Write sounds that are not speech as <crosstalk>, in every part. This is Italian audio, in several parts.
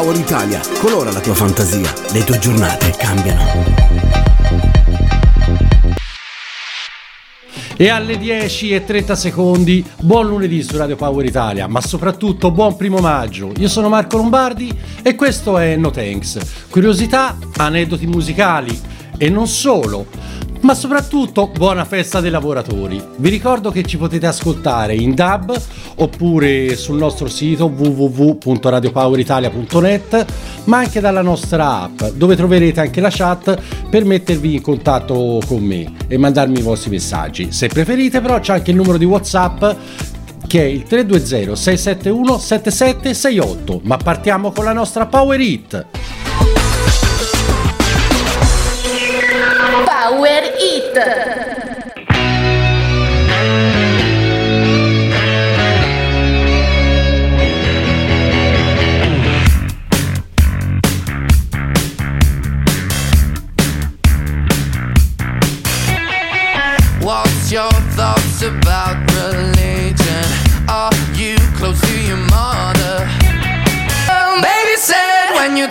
Power Italia, colora la tua fantasia, le tue giornate cambiano. E alle 10 e 30 secondi, buon lunedì su Radio Power Italia, ma soprattutto buon primo maggio. Io sono Marco Lombardi e questo è No Thanks. Curiosità, aneddoti musicali e non solo ma soprattutto buona festa dei lavoratori. Vi ricordo che ci potete ascoltare in DAB oppure sul nostro sito www.radiopoweritalia.net, ma anche dalla nostra app, dove troverete anche la chat per mettervi in contatto con me e mandarmi i vostri messaggi. Se preferite però c'è anche il numero di WhatsApp che è il 320 671 7768, ma partiamo con la nostra Power Hit. Power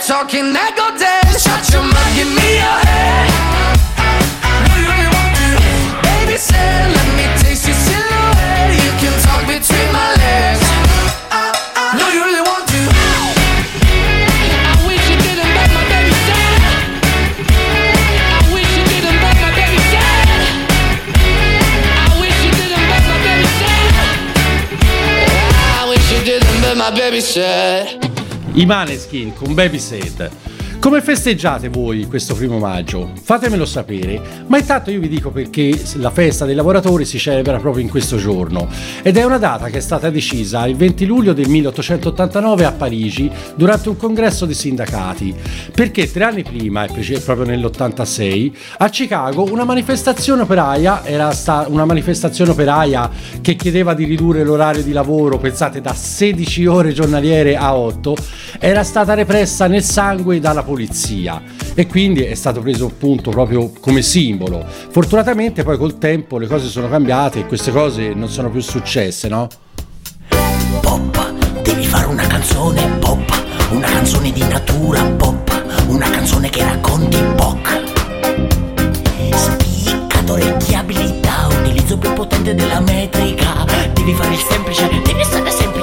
talking, I go dead. Shut your mouth, give me your head. Make my baby sad. I Maneskin con Baby Said. Come festeggiate voi questo primo maggio? Fatemelo sapere, ma intanto io vi dico perché la festa dei lavoratori si celebra proprio in questo giorno. Ed è una data che è stata decisa il 20 luglio del 1889 a Parigi durante un congresso di sindacati, perché tre anni prima, e proprio nell'86, a Chicago una manifestazione operaia era stata una manifestazione operaia che chiedeva di ridurre l'orario di lavoro, pensate da 16 ore giornaliere a 8, era stata repressa nel sangue dalla polizia e quindi è stato preso appunto proprio come simbolo. Fortunatamente poi col tempo le cose sono cambiate e queste cose non sono più successe, no? Pop, devi fare una canzone pop, una canzone di natura pop, una canzone che racconti POC. Spiccatore di abilità, utilizzo più potente della metrica, devi fare il semplice, devi essere semplice,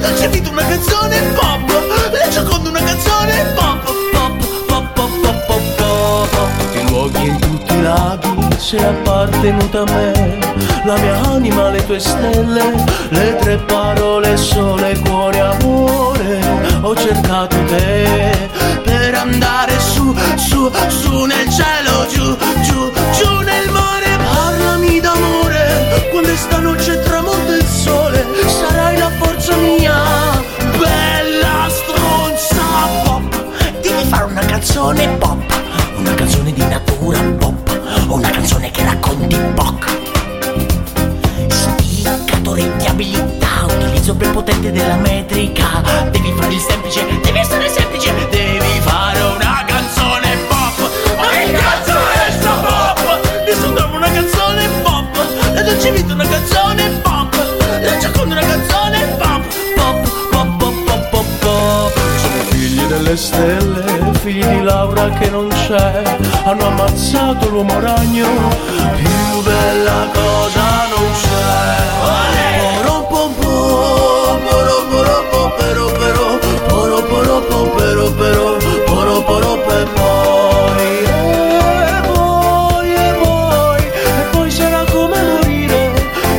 Dolce vita una canzone pop? Le giocondo una canzone pop Pop, pop, pop, pop, pop, pop Tutti i luoghi in tutti i laghi Sei appartenuta a me La mia anima, le tue stelle Le tre parole sole, cuore, amore Ho cercato te. Per andare su, su, su nel cielo Giù, giù, giù nel mare. Parlami d'amore Quando stanotte tramonta il sole Sarai la forza canzone pop Una canzone di natura pop Una canzone che racconti POC Spiccatore di abilità Utilizzo prepotente della metrica. Devi fare il semplice Devi essere semplice Devi fare una canzone pop. Ma che cazzo è sta pop? Nessuno dava una canzone pop E non ci vita una canzone pop La gioconda una canzone Pop, pop, pop, pop, pop, pop. Sono figli delle stelle Figli di Laura che non c'è Hanno ammazzato l'uomo ragno. Più bella cosa non c'è. Poro, pom, pom, poro, poro, pom, pero, pero Poro, poro, pom, pero, pero Poro, poro, poi. E poi, e poi E poi sarà come morire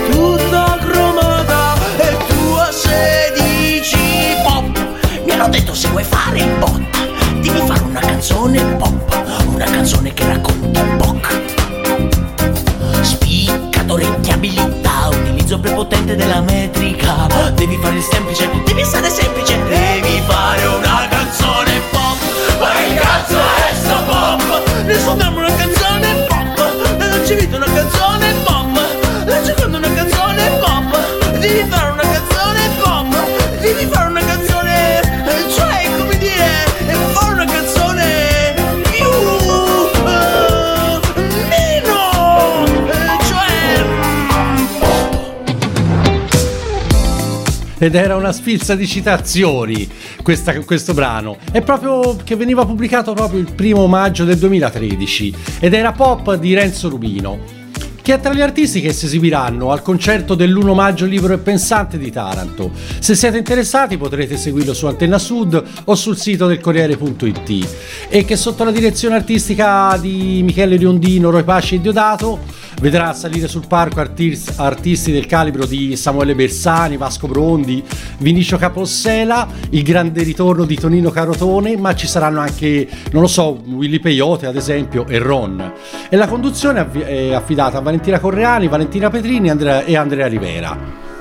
Tutta cromata E tu a 16 pop! Mi hanno detto se vuoi fare il bot Devi fare una canzone pop Una canzone che racconti POC Spiccatore di abilità Utilizzo prepotente della metrica. Devi fare il semplice Devi essere semplice ed era una sfilza di citazioni questa- questo brano. È proprio che veniva pubblicato proprio il primo maggio del 2013 ed era pop di Renzo Rubino che è tra gli artisti che si esibiranno al concerto dell'1 maggio libero e pensante di Taranto. Se siete interessati potrete seguirlo su Antenna Sud o sul sito del Corriere.it e che sotto la direzione artistica di Michele Riondino, Roy Pasci e Diodato vedrà salire sul palco artis- artisti del calibro di Samuele Bersani, Vasco Brondi, Vinicio Capossela, il grande ritorno di Tonino Carotone, ma ci saranno anche, non lo so, Willy Peyote ad esempio e Ron. E la conduzione è affidata a Valentina Correani, Valentina Petrini e Andrea Rivera.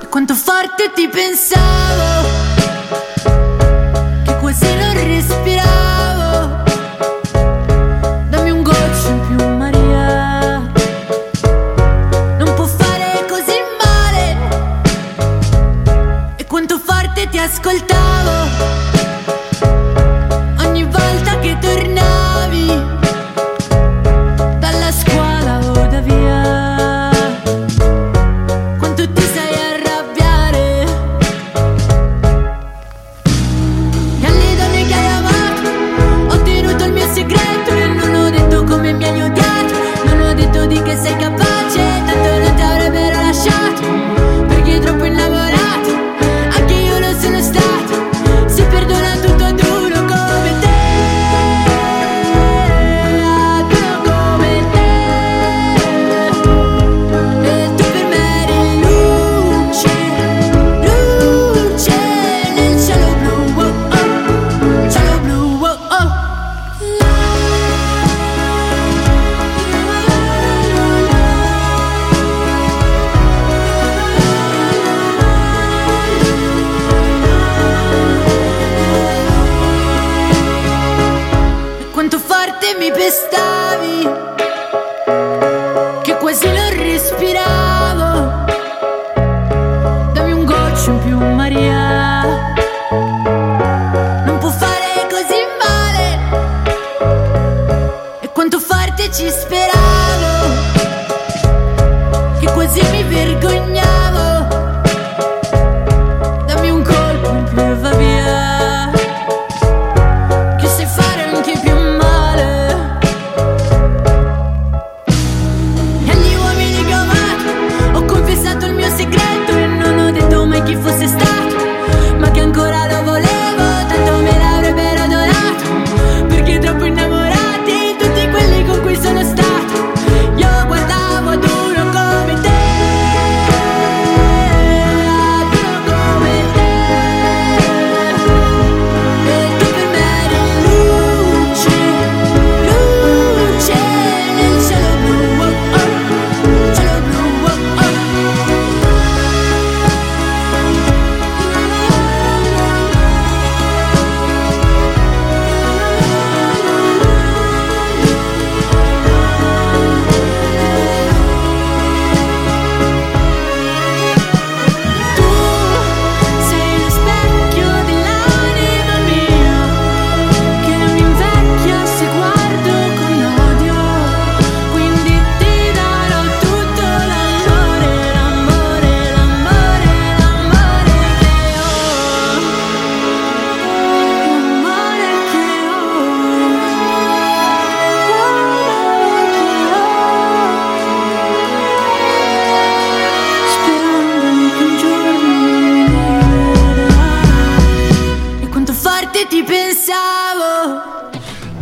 Quanto forte ti pensavo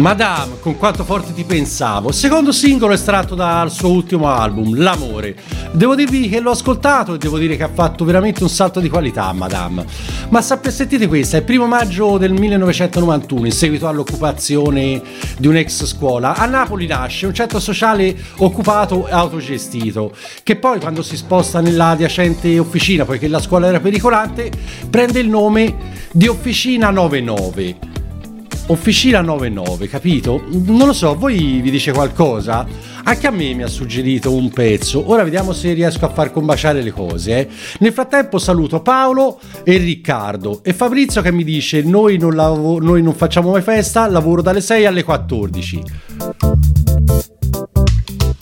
Madame, con quanto forte ti pensavo. Secondo singolo estratto dal suo ultimo album, L'amore. Devo dirvi che l'ho ascoltato e devo dire che ha fatto veramente un salto di qualità, Madame. Ma sappia, sentite questa, è il primo maggio del 1991, in seguito all'occupazione di un'ex scuola. A Napoli nasce un centro sociale occupato e autogestito, che poi quando si sposta nella adiacente officina, poiché la scuola era pericolante, prende il nome di Officina 99. Officina 99, capito? Non lo so, voi vi dice qualcosa? Anche a me mi ha suggerito un pezzo. Ora vediamo se riesco a far combaciare le cose. eh. Nel frattempo saluto Paolo e Riccardo e Fabrizio che mi dice noi non, lavo- noi non facciamo mai festa, lavoro dalle 6 alle 14.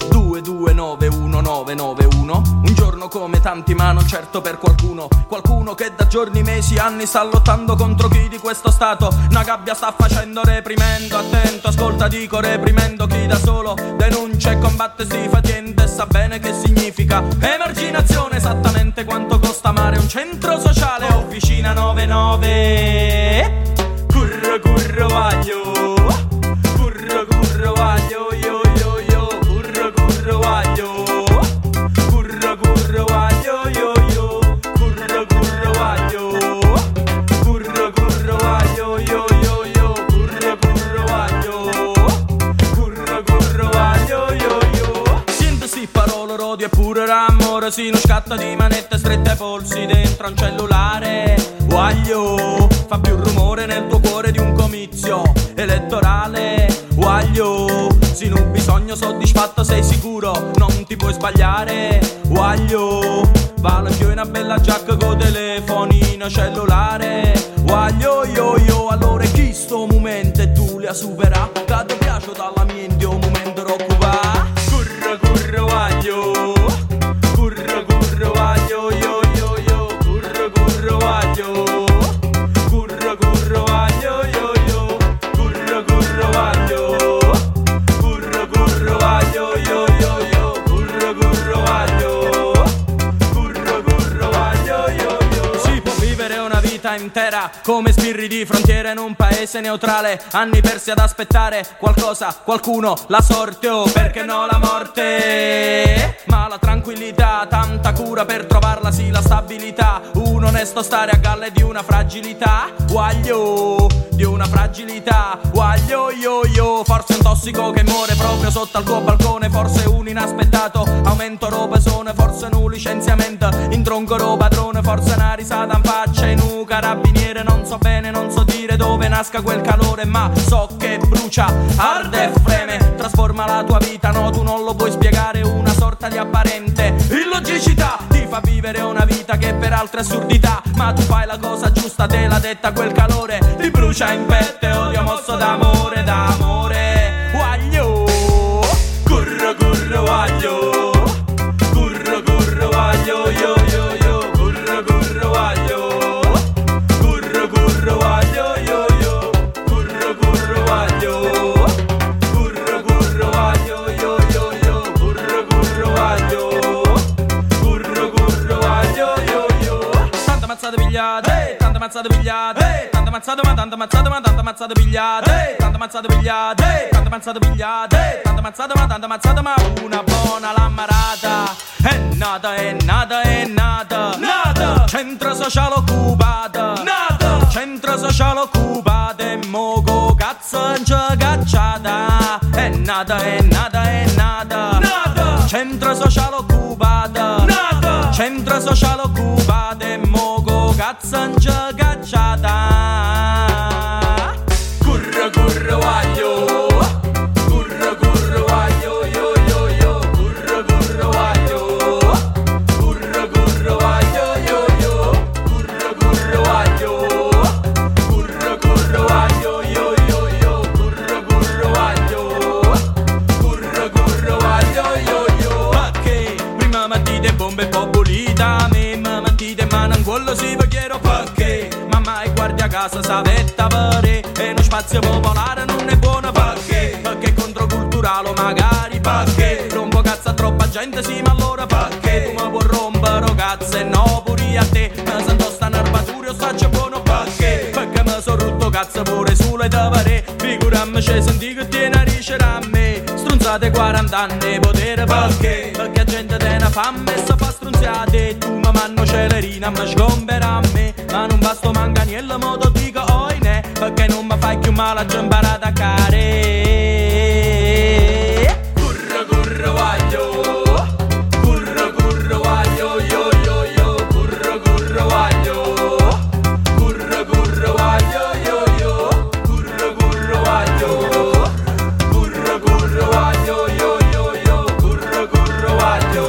22919 991 Un giorno come tanti ma non certo per qualcuno. Qualcuno che da giorni, mesi, anni sta lottando contro chi di questo stato. Una gabbia sta facendo reprimendo Attento, ascolta, dico reprimendo chi da solo Denuncia e combatte sti fatiente Sa bene che significa emarginazione Esattamente quanto costa amare un centro sociale. Officina 99 Curro curro vaglio Si non scatta di manette strette ai polsi dentro un cellulare. Guaglio Fa più rumore nel tuo cuore di un comizio elettorale. Guaglio Se in un bisogno soddisfatto sei sicuro Non ti puoi sbagliare. Guaglio Vale più una bella giacca con telefonino cellulare. Guaglio yo yo Allora chi sto momento e tu li ha supera una vita intera come sbirri di frontiera in un paese neutrale. Anni persi ad aspettare qualcosa, qualcuno, la sorte o perché no la morte. Ma la tranquillità, tanta cura per trovarla sì la stabilità. Un onesto stare a galle di una fragilità. Guaglio, di una fragilità. Guaglio yo yo, forse un tossico che muore proprio sotto al tuo balcone. Forse un inaspettato aumento robesone Forse un licenziamento. In tronco ro padrone Forse una risata in faccia in un carabiniere Non so bene, non so dire dove nasca quel calore Ma so che brucia, arde e freme Trasforma la tua vita, no tu non lo puoi spiegare Una sorta di apparente illogicità Ti fa vivere una vita che per altre assurdità Ma tu fai la cosa giusta, te l'ha detta quel calore Ti brucia in pette, odio mosso d'amore, d'amore pigliate, mazzata pigliate. Tanta mazzata ma tanta mazzata ma tanta mazzata pigliate. Tanta mazzata pigliate, tanta mazzata pigliate. Tanta mazzata ma tanta mazzata ma una buona l'ammarata. È nata, è nata, è nata. Nata! Centro sociale occupata. Nata! Centro sociale occupata E mogo cazzo in cacciata È nata, è nata, è nata. Nata! Centro sociale occupata. Nata! Centro sociale occupata E mogo cazzo in Spazio popolare non è buono perché? Perché è controculturale magari perché? Rompo cazzo a troppa gente sì ma allora perché? Tu mi puoi rompere cazzo? E no pure a te. Mi sento sta nervatura o saggio buono perché? Perché mi sono rotto cazzo pure sulle tavere. Figurammi c'è senti che tiene a a me. Strunzate 40 anni potere perché? Perché gente te ne fame e si fa strunziate tu mi manno celerina mi sgombera a me. Ma non basta manca niente modo mi fai più male a giambare da care. Curro curro guaglio Curro curro guaglio yo yo yo. Curro curro guaglio Curro curro guaglio yo yo. Curro curro guaglio Curro curro guaglio yo yo yo. Curro curro guaglio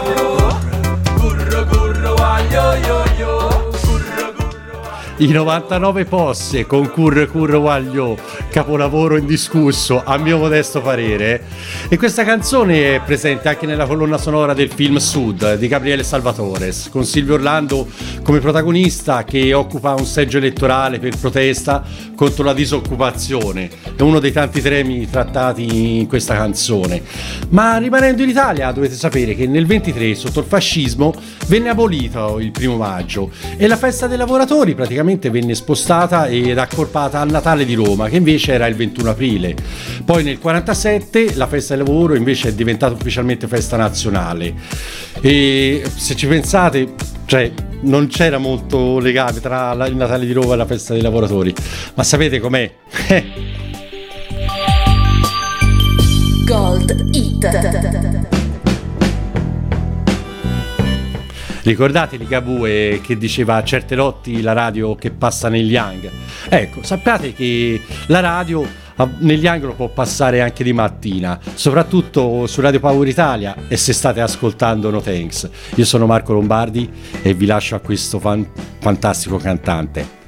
Curro curro guaglio yo yo. Curro curro I 99 posse con Curre Curre Waglio, capolavoro indiscusso, a mio modesto parere. E questa canzone è presente anche nella colonna sonora del film Sud di Gabriele Salvatore, con Silvio Orlando come protagonista che occupa un seggio elettorale per protesta contro la disoccupazione. È uno dei tanti temi trattati in questa canzone. Ma rimanendo in Italia, dovete sapere che nel 23, sotto il fascismo, venne abolito il primo maggio e la festa dei lavoratori praticamente venne spostata ed accorpata al Natale di Roma, che invece era il 21 aprile. Poi nel 47 la festa del lavoro invece è diventata ufficialmente festa nazionale. E se ci pensate, cioè non c'era molto legame tra il Natale di Roma e la festa dei lavoratori. Ma sapete com'è? <laughs> Gold Hit. Ricordate Ligabue che diceva a certe lotti la radio che passa negli hang? Ecco, sappiate che la radio ah, negli hang lo può passare anche di mattina, soprattutto su Radio Power Italia e se state ascoltando No Thanks. Io sono Marco Lombardi e vi lascio a questo fan- fantastico cantante.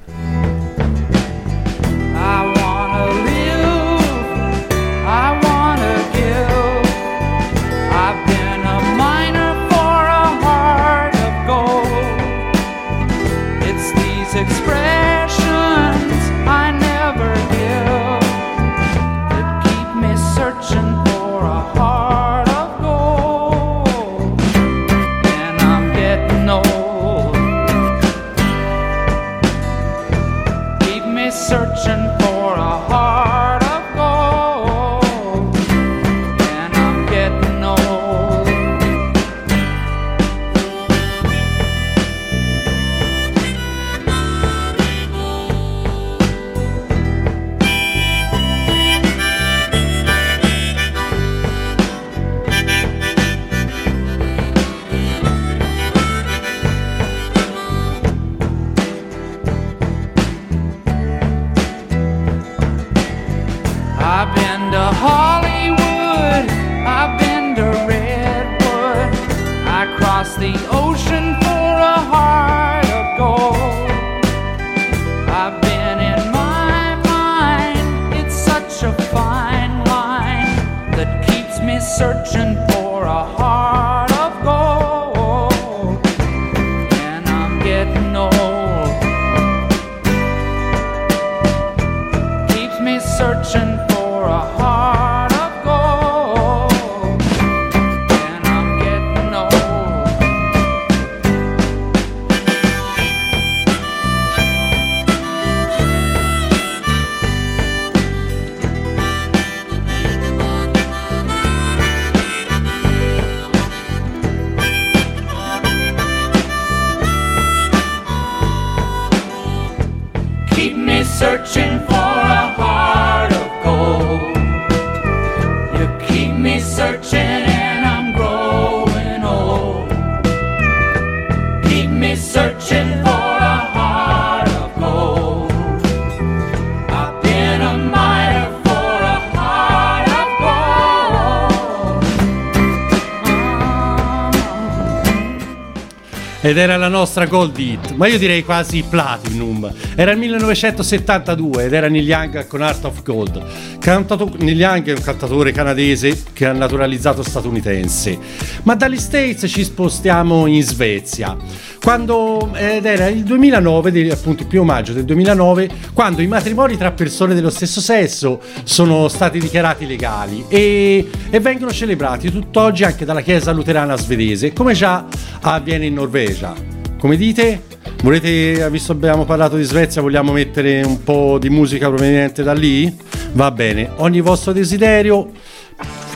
Ed era la nostra Gold Hit, ma io direi quasi Platinum. Era il 1972 ed era Neil Young con Art of Gold. Cantato- Neil Young è un cantatore canadese che ha naturalizzato statunitense. Ma dagli States ci spostiamo in Svezia. Quando, ed era il 2009, de- appunto il primo maggio del 2009, quando i matrimoni tra persone dello stesso sesso sono stati dichiarati legali e, e vengono celebrati tutt'oggi anche dalla Chiesa luterana svedese, come già avviene in Norvegia. Come dite? Volete, visto che abbiamo parlato di Svezia, vogliamo mettere un po' di musica proveniente da lì? Va bene, ogni vostro desiderio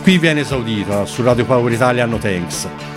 qui viene esaudito su Radio Power Italia No Thanks.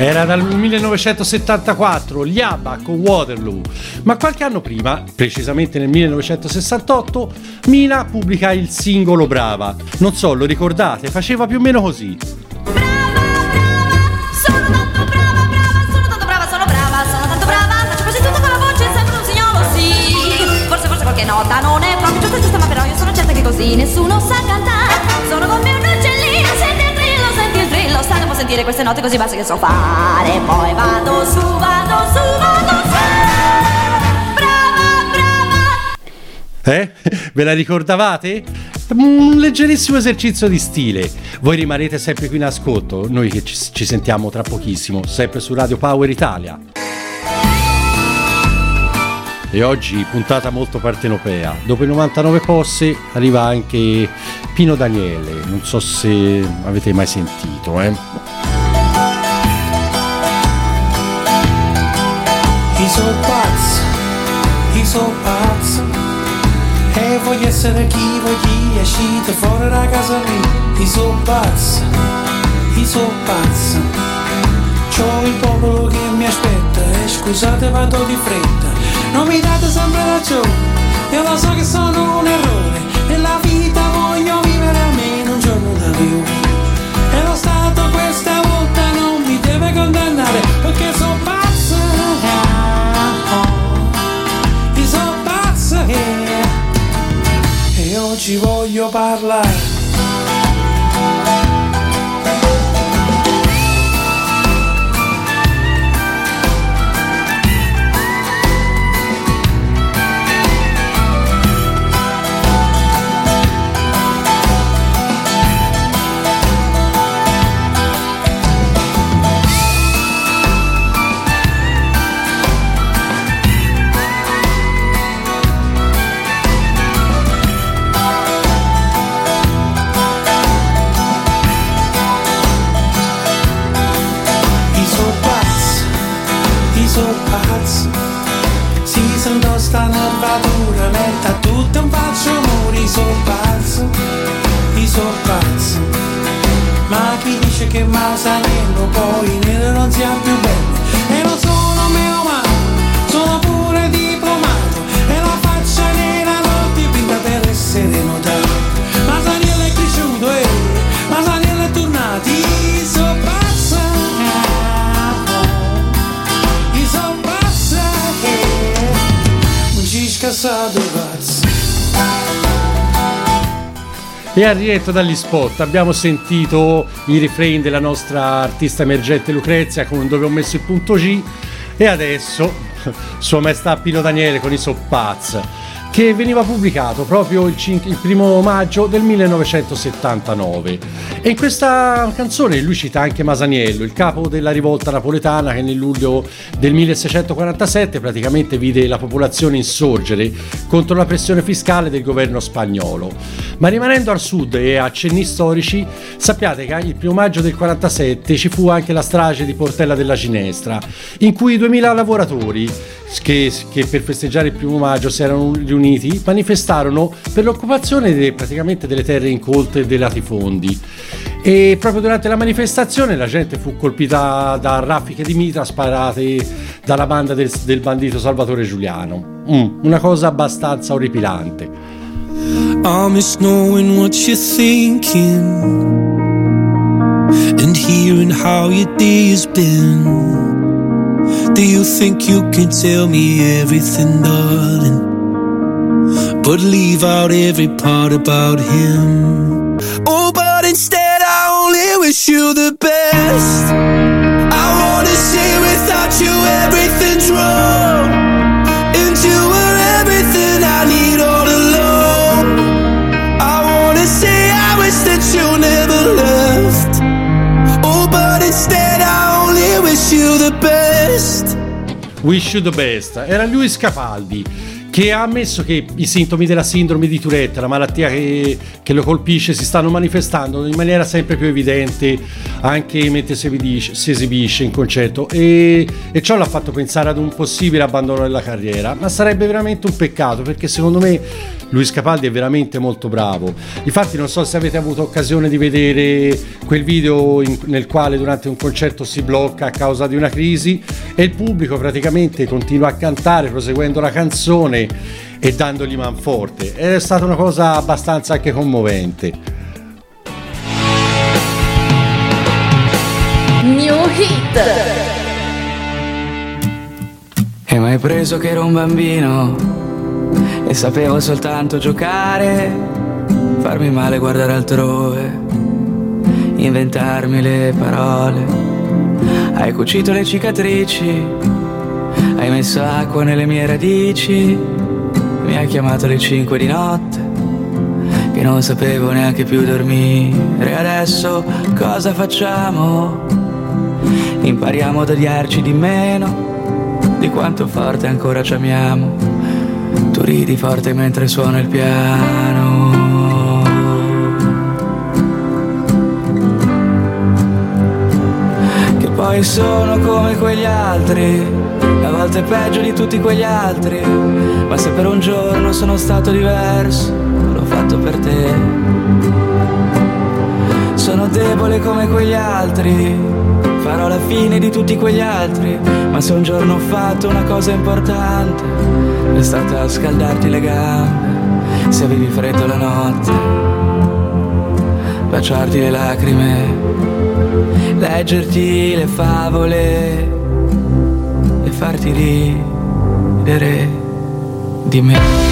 Era dal 1974, gli ABBA con Waterloo. Ma qualche anno prima, precisamente nel 1968, Mina pubblica il singolo Brava. Non so, lo ricordate? Faceva più o meno così. Sono tanto brava, brava, sono tanto brava, sono brava, sono tanto brava Faccio quasi tutto con la voce, sembra un signolo, sì forse qualche nota non è proprio giusta, giusta Ma però io sono certa che così nessuno sa cantare sentire queste note così basse che so fare Poi vado su, vado su, vado su Brava, brava Eh? <laughs> Ve la ricordavate? Un leggerissimo esercizio di stile. Voi rimarrete sempre qui in ascolto, noi che ci, ci sentiamo tra pochissimo, sempre su Radio Power Italia. E oggi puntata molto partenopea. Dopo i 99 posse arriva anche Pino Daniele. Non so se avete mai sentito, eh. He's so pazzo, he's so pazzo E voglio essere chi voglio uscito fuori da casa mia He's so pazzo, he's so pazzo C'ho il popolo che mi aspetta E scusate vado di fretta Non mi date sempre ragione Io lo so che sono un errore E al rientro dagli spot abbiamo sentito i refrain della nostra artista emergente Lucrezia con dove ho messo il punto G. E adesso <laughs> sua maestà Pino Daniele con i Soppaz che veniva pubblicato proprio il, cin- il primo maggio del 1979 e in questa canzone lui cita anche Masaniello, il capo della rivolta napoletana che nel luglio del 1647 praticamente vide la popolazione insorgere contro la pressione fiscale del governo spagnolo. Ma rimanendo al sud e a cenni storici, sappiate che il primo maggio del 47 ci fu anche la strage di Portella della Ginestra, in cui 2000 lavoratori che, che per festeggiare il primo maggio si erano riuniti manifestarono per l'occupazione de- praticamente delle terre incolte dei latifondi. E proprio durante la manifestazione la gente fu colpita da raffiche di mitra sparate dalla banda del, del bandito Salvatore Giuliano. Mm, una cosa abbastanza orripilante. I miss knowing what you're thinking and hearing how your day has been. Do you think you can tell me everything, darling? But leave out every part about him. Oh, but instead, I only wish you the best. I wanna say without you, everything's wrong. Wish you the best. Era Luis Capaldi che ha ammesso che i sintomi della sindrome di Tourette, la malattia che, che lo colpisce, si stanno manifestando in maniera sempre più evidente anche mentre si esibisce, si esibisce in concerto e, e ciò l'ha fatto pensare ad un possibile abbandono della carriera, ma sarebbe veramente un peccato perché secondo me Luis Capaldi è veramente molto bravo. Infatti non so se avete avuto occasione di vedere quel video in- nel quale durante un concerto si blocca a causa di una crisi e il pubblico praticamente continua a cantare proseguendo la canzone e dandogli manforte. Ed è stata una cosa abbastanza anche commovente. New Hit. E mai preso che ero un bambino e sapevo soltanto giocare, farmi male guardare altrove, inventarmi le parole. Hai cucito le cicatrici, messo acqua nelle mie radici, mi hai chiamato alle 5 di notte, che non sapevo neanche più dormire. Adesso cosa facciamo? Impariamo ad odiarci di meno, di quanto forte ancora ci amiamo. Tu ridi forte mentre suona il piano. Che poi sono come quegli altri, a volte peggio di tutti quegli altri. Ma se per un giorno sono stato diverso, l'ho fatto per te. Sono debole come quegli altri, farò la fine di tutti quegli altri. Ma se un giorno ho fatto una cosa importante, è stata scaldarti le gambe, se avevi freddo la notte, baciarti le lacrime, leggerti le favole farti ridere di me.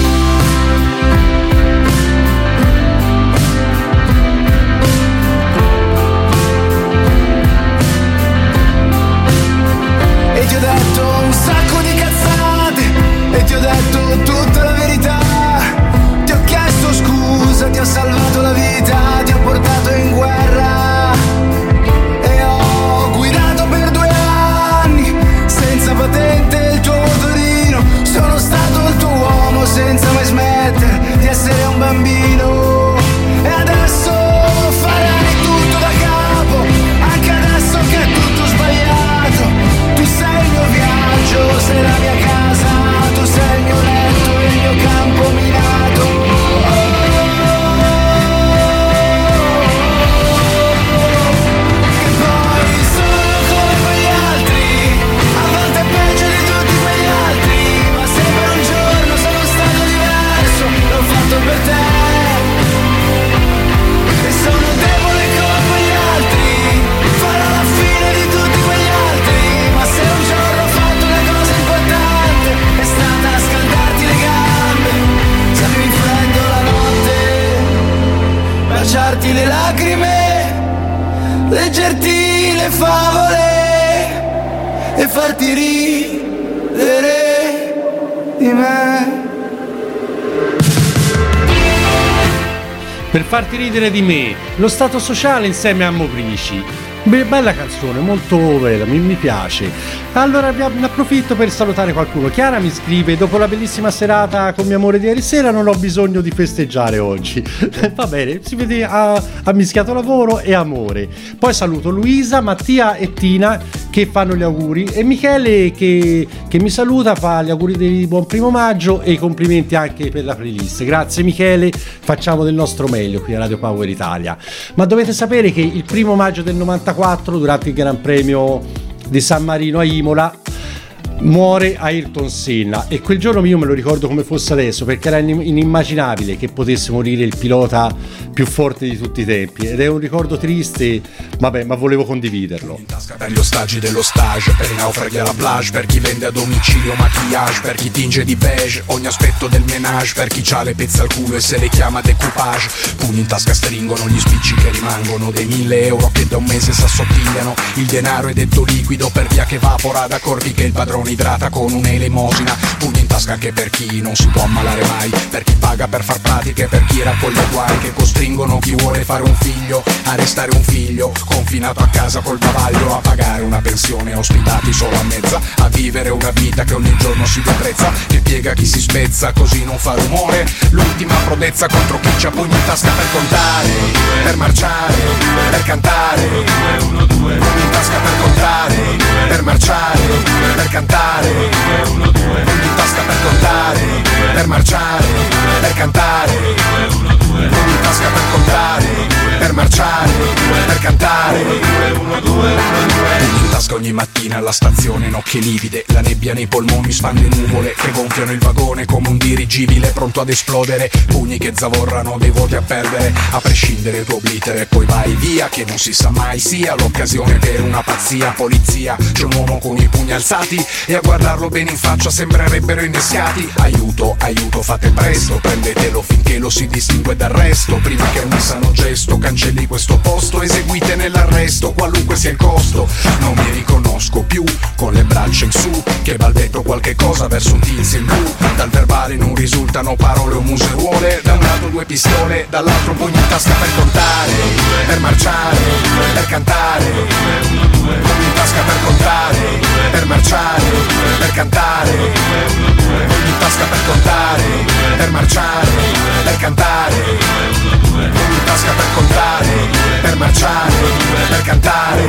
Lo stato sociale insieme a Moprici. Beh, bella canzone, molto bella, mi, mi piace. Allora ne approfitto per salutare qualcuno. Chiara mi scrive: Dopo la bellissima serata con mio amore di ieri sera, non ho bisogno di festeggiare oggi. <laughs> Va bene, si vede ha mischiato lavoro e amore. Poi saluto Luisa, Mattia e Tina che fanno gli auguri e Michele che, che mi saluta, fa gli auguri di buon primo maggio e i complimenti anche per la playlist. Grazie Michele, facciamo del nostro meglio qui a Radio Power Italia. Ma dovete sapere che il primo maggio del 94, durante il Gran Premio di San Marino a Imola, muore Ayrton Senna. E quel giorno io me lo ricordo come fosse adesso perché era in- inimmaginabile che potesse morire il pilota più forte di tutti i tempi. Ed è un ricordo triste vabbè ma volevo condividerlo. Per gli ostaggi dello stage, per i naufraghi alla plage, per chi vende a domicilio maquillage, per chi tinge di beige ogni aspetto del menage, per chi ha le pezze al culo e se le chiama decoupage, pugni in tasca stringono gli spicci che rimangono, dei mille euro che da un mese s'assottigliano, il denaro è detto liquido per via che evapora, d'accordi che il padrone idrata con un'elemosina, pugni in tasca anche per chi non si può ammalare mai, per chi paga per far pratiche, per chi raccoglie guai che costringono chi vuole fare un figlio a restare un figlio, confinato a casa col bavaglio a pagare una pensione, ospitati solo a mezza, a vivere una vita che ogni giorno si deprezza, che piega chi si spezza, così non fa rumore. L'ultima prodezza contro chi c'ha pugni in tasca per contare, per marciare, per cantare, pugni in tasca per contare, per marciare, per cantare, pugni in tasca per contare, per marciare, per cantare, in tasca per contare, per marciare, per cantare, in tasca ogni mattina alla stazione, nocche livide, la nebbia nei polmoni spande nuvole che gonfiano il vagone come un dirigibile pronto ad esplodere, pugni che zavorrano dei voti a perdere, a prescindere tu oblitere, poi vai via che non si sa mai sia l'occasione per una pazzia, polizia, c'è un uomo con i pugni alzati e a guardarlo bene in faccia sembrerebbero innescati, aiuto, aiuto, fate presto, prendetelo finché lo si distingue dal resto, prima che un sano gesto cancelli questo posto, eseguite nell'arresto, qualunque sia il costo, non mi riconosco più con le braccia in su, che balbetto qualche cosa verso un tizio in blu, dal verbale non risultano parole o museruole, da un lato due pistole, dall'altro un pugno in tasca per contare, per marciare, per cantare, pugno in tasca per contare, per marciare, per cantare, pugno in tasca per contare, per marciare, per cantare, tasca per contare, per marciare, per cantare,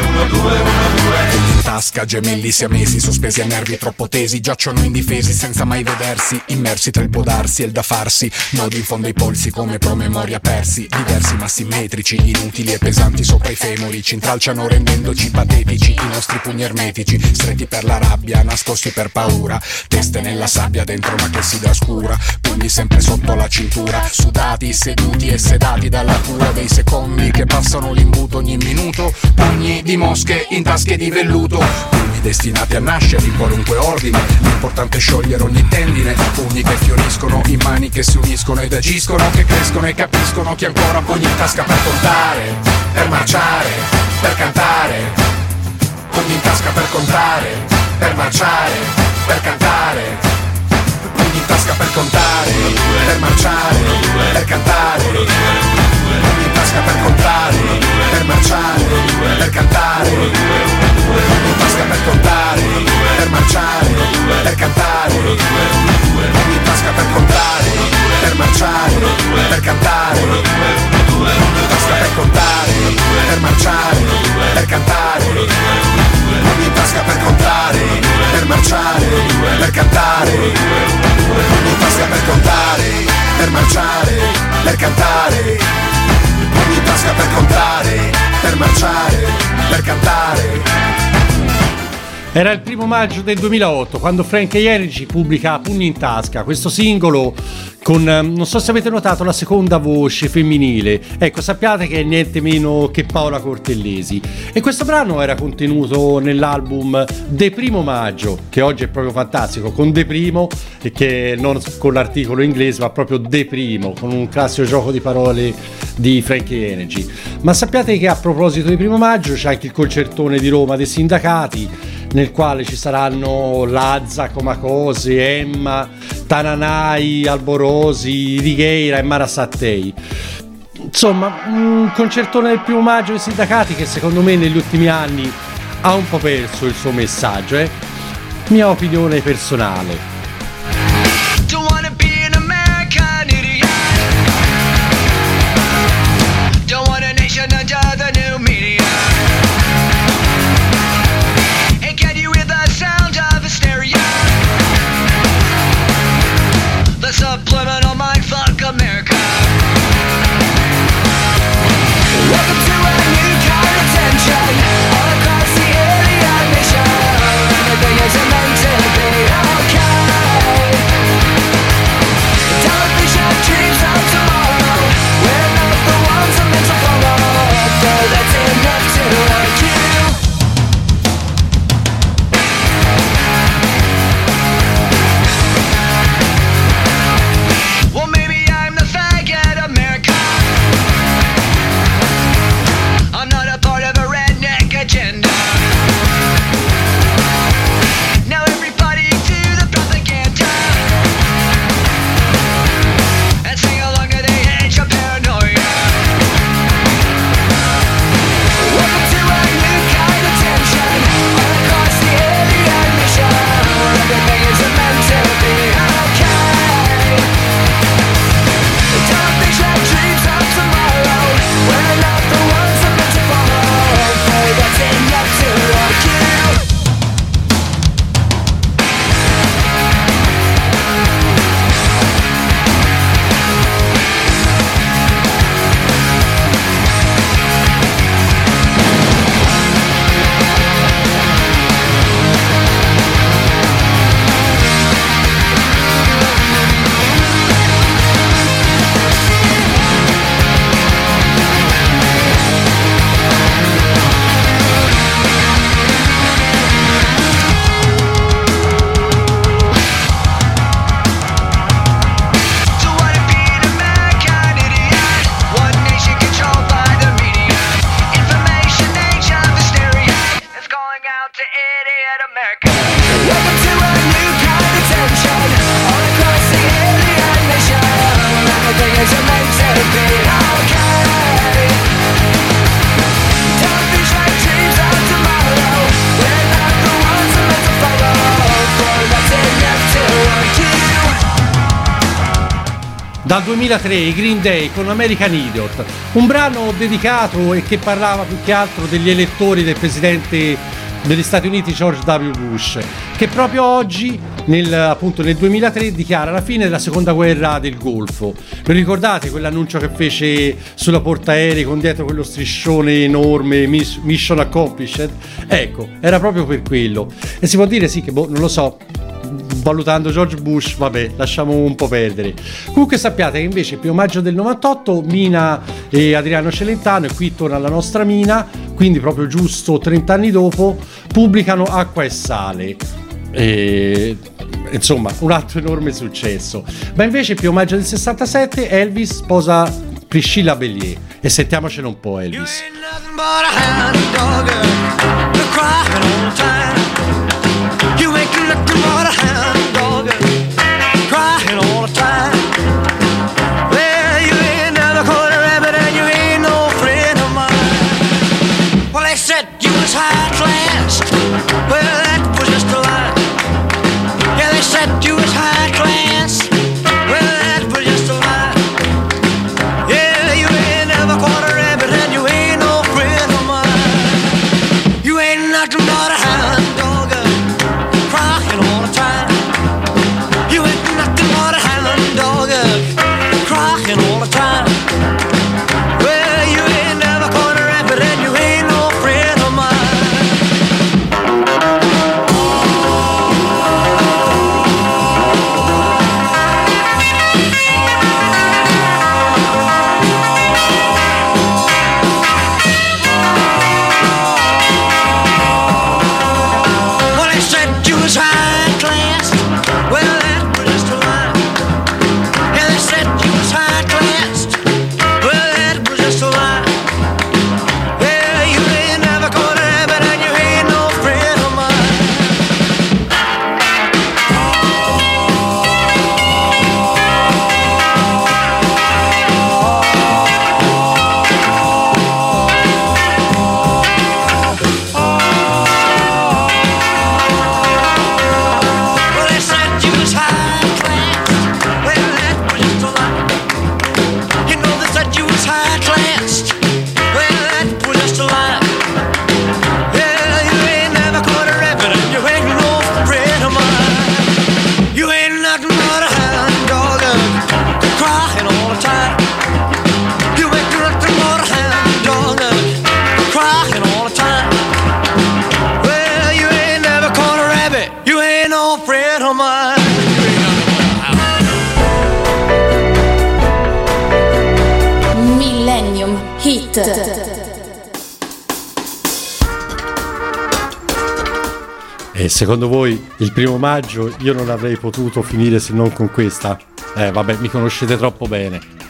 pugni in tasca, gemelli siamesi, sospesi a nervi troppo tesi, giacciono indifesi senza mai vedersi, immersi tra il può darsi e il da farsi, nodi in fondo ai polsi come promemoria persi, diversi ma simmetrici, inutili e pesanti sopra i femori, ci intralciano rendendoci patetici, i nostri pugni ermetici, stretti per la rabbia, nascosti per paura, teste nella sabbia dentro una clessidra scura, pugni sempre sotto la cintura, sudati, seduti e sedati dalla cura dei secondi che passano l'imbuto ogni minuto, pugni di mosche in tasche di velluto, pugni destinati a nascere in qualunque ordine, l'importante è sciogliere ogni tendine, pugni che fioriscono in mani che si uniscono ed agiscono, che crescono e capiscono che ancora pugni in tasca per contare, per marciare, per cantare, pugni in tasca per contare, per marciare, per cantare, pugni in tasca per contare, per marciare, per cantare, pugni in tasca per contare, per marciare, per cantare, in tasca per contare, per marciare, per cantare, in tasca per contare, per marciare, per cantare, in tasca per contare, per marciare, per cantare, in tasca per contare, per marciare, per cantare, in tasca per contare, per marciare, per cantare, in tasca per contare, per marciare, per cantare. Era il primo maggio del 2008 quando Frank Energy pubblica Pugni in tasca, questo singolo con, eh, non so se avete notato, la seconda voce femminile. Ecco, sappiate che è niente meno che Paola Cortellesi. E questo brano era contenuto nell'album De Primo Maggio, che oggi è proprio fantastico, con De Primo, e che non con l'articolo inglese, ma proprio De Primo, con un classico gioco di parole di Frankie Energy. Ma sappiate che a proposito di Primo Maggio c'è anche il concertone di Roma dei sindacati, nel quale ci saranno Lazza, Comacose, Emma, Tananai, Alborosi, Righeira e Mara Sattei. Insomma, un concertone del primo maggio dei sindacati che secondo me negli ultimi anni ha un po' perso il suo messaggio, eh? Mia opinione personale. Dal 2003 i Green Day con American Idiot, un brano dedicato e che parlava più che altro degli elettori del presidente degli Stati Uniti George W. Bush, che proprio oggi, nel, appunto nel 2003, dichiara la fine della seconda guerra del Golfo. Vi ricordate quell'annuncio che fece sulla portaerei con dietro quello striscione enorme, Miss- Mission Accomplished? Ecco, era proprio per quello. E si può dire sì che, boh, non lo so, valutando George Bush, vabbè, lasciamo un po' perdere. Comunque sappiate che invece primo maggio del 98 Mina e Adriano Celentano, e qui torna la nostra Mina, quindi proprio giusto 30 anni dopo, pubblicano Acqua e Sale. E, insomma, un altro enorme successo. Ma invece primo maggio del 67 Elvis sposa Priscilla Bellier e sentiamocene un po' Elvis. Hound dog, E secondo voi il primo maggio io non avrei potuto finire se non con questa? Eh vabbè, mi conoscete troppo bene.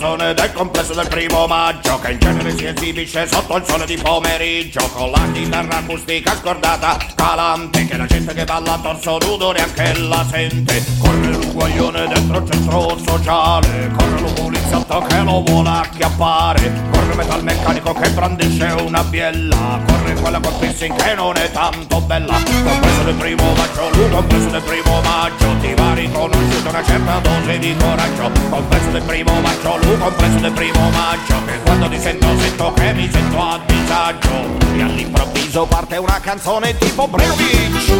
Canzone del complesso del primo maggio Che in genere si esibisce sotto il sole di pomeriggio Con la chitarra acustica scordata calante Che la gente che balla a torso nudo neanche la sente. Corre l'uguaglione dentro il centro sociale Corre lo poliziotto che lo vuole acchiappare. Corre metalmeccanico che brandisce una biella Corre quella col piercing che non è tanto bella. Compreso del primo maggio, lui compreso del primo maggio Ti va riconosciuta una certa dose di coraggio. Compreso del primo maggio, lui compreso del primo maggio Che quando ti sento sento che mi sento a disagio. E all'improvviso parte una canzone tipo Bregovic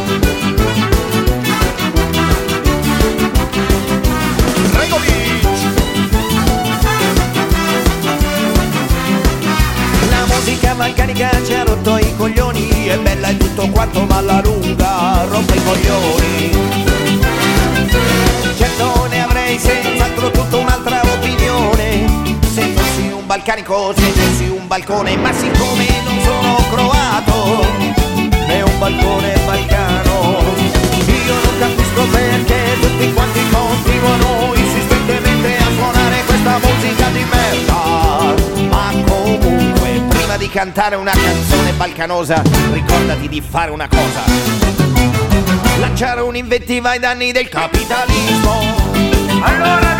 La musica balcanica ci ha rotto i coglioni È bella e tutto quanto ma alla lunga rompe i coglioni. Certo ne avrei senz'altro tutta un'altra opinione Se fossi un balcanico, se fossi un balcone Ma siccome non sono croato Né un balcone balcano Io non capisco perché tutti quanti continuano insistentemente a suonare questa musica di merda Ma comunque prima di cantare una canzone balcanosa, ricordati di fare una cosa. Lanciare un'invettiva ai danni del capitalismo. Allora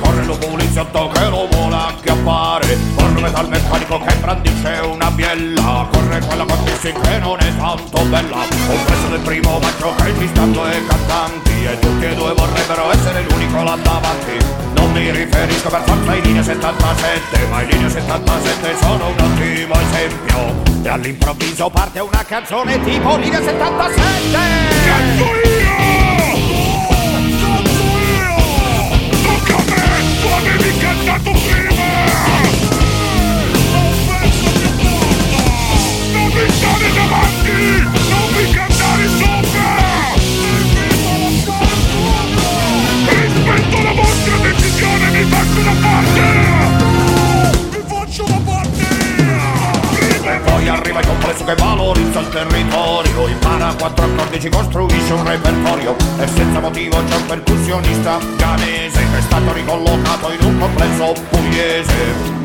corre lo poliziotto che lo vuole acchiappare, corre metalmeccanico che brandisce una biella, corre quella Cortissi che non è tanto bella, un pezzo del primo maggio che ci stanno due cantanti e tutti e due vorrebbero essere l'unico là davanti. Non mi riferisco per forza ai linea 77, ma i linea 77 sono un ottimo esempio. E all'improvviso parte una canzone tipo linea 77. Cazzo avevi cantato prima! Non mi stare davanti! Non mi 414 costruisce un repertorio e senza motivo c'è un percussionista canese che è stato ricollocato in un complesso pugliese.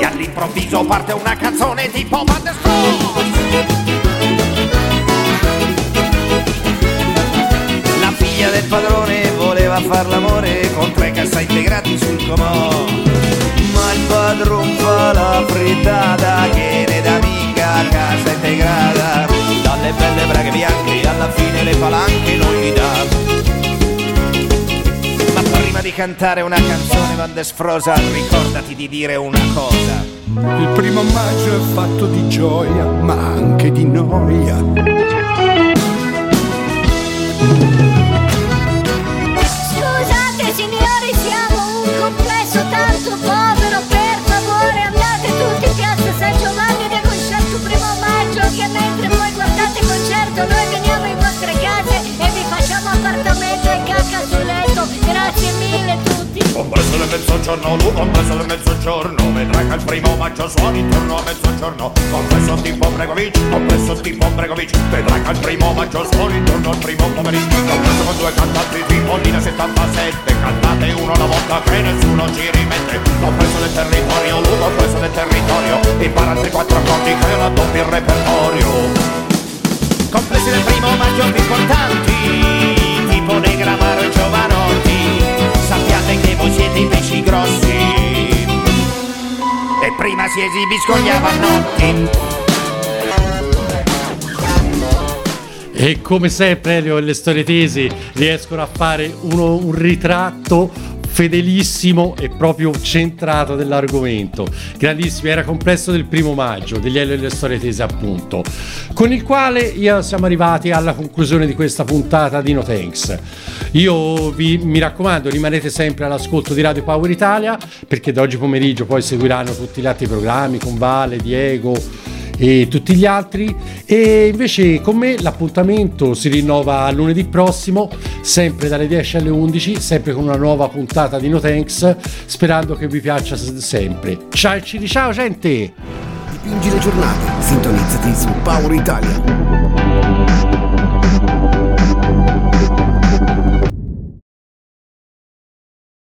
E all'improvviso parte una canzone tipo Van der La figlia del padrone voleva far l'amore con tre cassa integrati sul comò Padron fa la frittata che ne dà mica casa integrata. Dalle belle braghe bianche alla fine le palanche non gli dà. Ma prima di cantare una canzone Van der Sfrosa ricordati di dire una cosa. Il primo maggio è fatto di gioia, ma anche di noia. Del mezzogiorno, lu compresso del mezzogiorno. Vedrai che il primo maggio suona intorno a mezzogiorno. Compresso tipo Bregovic, compresso tipo Bregovic. Vedrai che il primo maggio suona intorno al primo pomeriggio. Compresso con due cantanti tipo Lina 77 Cantate uno alla volta che nessuno ci rimette. Compresso del territorio, lu compresso del territorio. Impara altri quattro accordi che raddoppi il repertorio. Complessi del primo maggio più importanti Tipo Negra, Maro, Sappiate che voi siete i pesci grossi. E prima si esibiscogliava a notti E come sempre Elio e le storie tesi riescono a fare uno- un ritratto fedelissimo e proprio centrato dell'argomento. Grandissimo, era complesso del primo maggio, degli Elio e le storie tese appunto, con il quale io siamo arrivati alla conclusione di questa puntata di No Thanks. Io vi, mi raccomando, rimanete sempre all'ascolto di Radio Power Italia, perché da oggi pomeriggio poi seguiranno tutti gli altri programmi con Vale, Diego e tutti gli altri. E invece con me l'appuntamento si rinnova lunedì prossimo sempre dalle 10 alle 11 sempre con una nuova puntata di No Thanks sperando che vi piaccia sempre. Ciao ciao gente! Dipingi le giornate, sintonizzati su Power Italia.